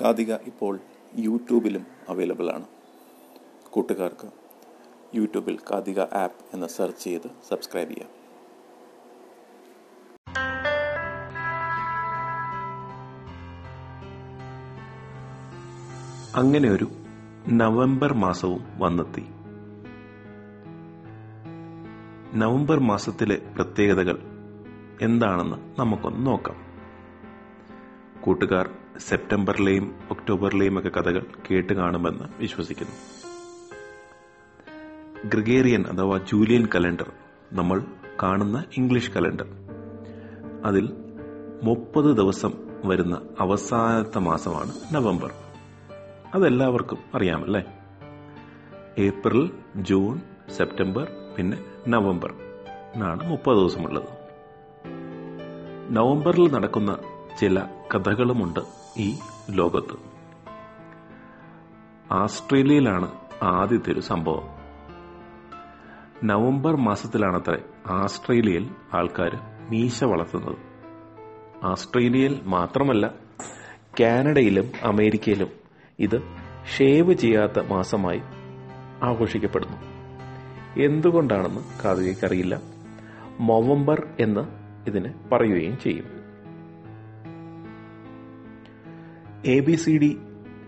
കാതിക ഇപ്പോൾ യൂട്യൂബിലും അവൈലബിൾ ആണ്. കൂട്ടുകാർക്ക് യൂട്യൂബിൽ കാതിക ആപ്പ് എന്ന് സെർച്ച് ചെയ്ത് സബ്സ്ക്രൈബ് ചെയ്യാം. അങ്ങനെ ഒരു നവംബർ മാസവും വന്നെത്തി. നവംബർ മാസത്തിലെ പ്രത്യേകതകൾ എന്താണെന്ന് നമുക്കൊന്ന് നോക്കാം. കൂട്ടുകാർ സെപ്റ്റംബറിലെയും ഒക്ടോബറിലെയും ഒക്കെ കഥകൾ കേട്ട് കാണുമെന്ന് വിശ്വസിക്കുന്നു. ഗ്രിഗേറിയൻ അഥവാ ജൂലിയൻ കലണ്ടർ നമ്മൾ കാണുന്ന ഇംഗ്ലീഷ് കലണ്ടർ. അതിൽ മുപ്പത് ദിവസം വരുന്ന അവസാനത്തെ മാസമാണ് നവംബർ. അതെല്ലാവർക്കും അറിയാമല്ലേ? ഏപ്രിൽ ജൂൺ സെപ്റ്റംബർ പിന്നെ നവംബർ എന്നാണ് മുപ്പത് ദിവസമുള്ളത്. നവംബറിൽ നടക്കുന്ന ചില കഥകളുമുണ്ട് ഈ ലോകത്ത്. ആസ്ട്രേലിയയിലാണ് ആദ്യത്തെ ഒരു സംഭവം. നവംബർ മാസത്തിലാണത്രേ ആസ്ട്രേലിയയിൽ ആൾക്കാർ മീശ വളർത്തുന്നത്. ആസ്ട്രേലിയയിൽ മാത്രമല്ല കാനഡയിലും അമേരിക്കയിലും ഇത് ഷേവ് ചെയ്യാത്ത മാസമായി ആഘോഷിക്കപ്പെടുന്നു. എന്തുകൊണ്ടാണെന്ന് കാതികറിയില്ല മൊവംബർ എന്ന് ഇതിന് പറയുകയും ചെയ്യും. എ ബി സി ഡി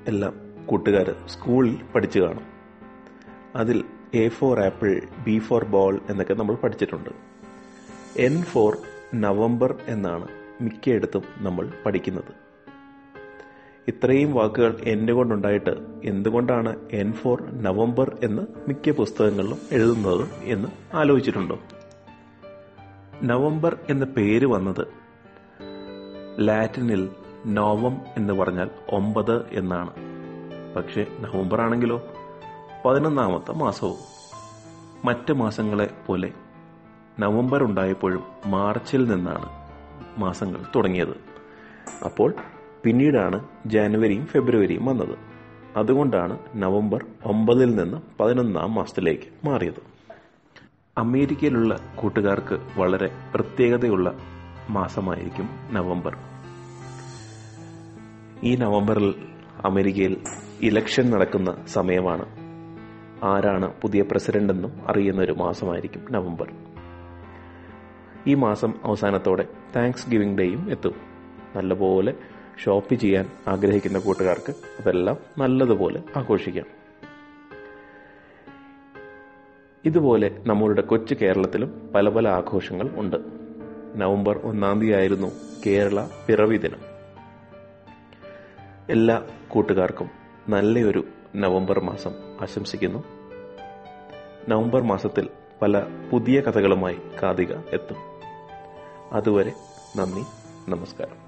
എല്ലാം കൂട്ടുകാർ സ്കൂളിൽ പഠിച്ചു കാണും. അതിൽ A for apple B for ball എന്നൊക്കെ നമ്മൾ പഠിച്ചിട്ടുണ്ട്. എൻ ഫോർ നവംബർ എന്നാണ് മിക്കയിടത്തും നമ്മൾ പഠിക്കുന്നത്. ഇത്രയും വാക്കുകൾ എന്റെ കൊണ്ടുണ്ടായിട്ട് എന്തുകൊണ്ടാണ് എൻ ഫോർ നവംബർ എന്ന് മിക്ക പുസ്തകങ്ങളിലും എഴുതുന്നത് എന്ന് ആലോചിച്ചിട്ടുണ്ടോ? നവംബർ എന്ന പേര് വന്നത് ലാറ്റിനിൽ നോവം എന്ന് പറഞ്ഞാൽ ഒമ്പത് എന്നാണ്. പക്ഷേ നവംബർ ആണെങ്കിലോ? പതിനൊന്നാമത്തെ മാസവും. മറ്റ് മാസങ്ങളെ പോലെ നവംബർ ഉണ്ടായപ്പോഴും മാർച്ചിൽ നിന്നാണ് മാസങ്ങൾ തുടങ്ങിയത്. അപ്പോൾ പിന്നീടാണ് ജാനുവരിയും ഫെബ്രുവരിയും വന്നത്. അതുകൊണ്ടാണ് നവംബർ ഒമ്പതിൽ നിന്ന് പതിനൊന്നാം മാസത്തിലേക്ക് മാറിയത്. അമേരിക്കയിലുള്ള കൂട്ടുകാർക്ക് വളരെ പ്രത്യേകതയുള്ള മാസമായിരിക്കും നവംബർ. ഈ നവംബറിൽ അമേരിക്കയിൽ ഇലക്ഷൻ നടക്കുന്ന സമയമാണ്. ആരാണ് പുതിയ പ്രസിഡന്റ് എന്നും അറിയുന്ന ഒരു മാസമായിരിക്കും നവംബർ. ഈ മാസം അവസാനത്തോടെ താങ്ക്സ് ഗിവിംഗ് ഡേയും എത്തും. നല്ലപോലെ ഷോപ്പ് ചെയ്യാൻ ആഗ്രഹിക്കുന്ന കൂട്ടുകാർക്ക് അതെല്ലാം നല്ലതുപോലെ ആഘോഷിക്കാം. ഇതുപോലെ നമ്മളുടെ കൊച്ചു കേരളത്തിലും പല പല ആഘോഷങ്ങൾ ഉണ്ട്. നവംബർ ഒന്നാം തീയതി ആയിരുന്നു കേരള പിറവി ദിനം. എല്ലാ കൂട്ടുകാർക്കും നല്ലയൊരു നവംബർ മാസം ആശംസിക്കുന്നു. നവംബർ മാസത്തിൽ പല പുതിയ കഥകളുമായി കാതിക എത്തും. അതുവരെ നന്ദി നമസ്കാരം.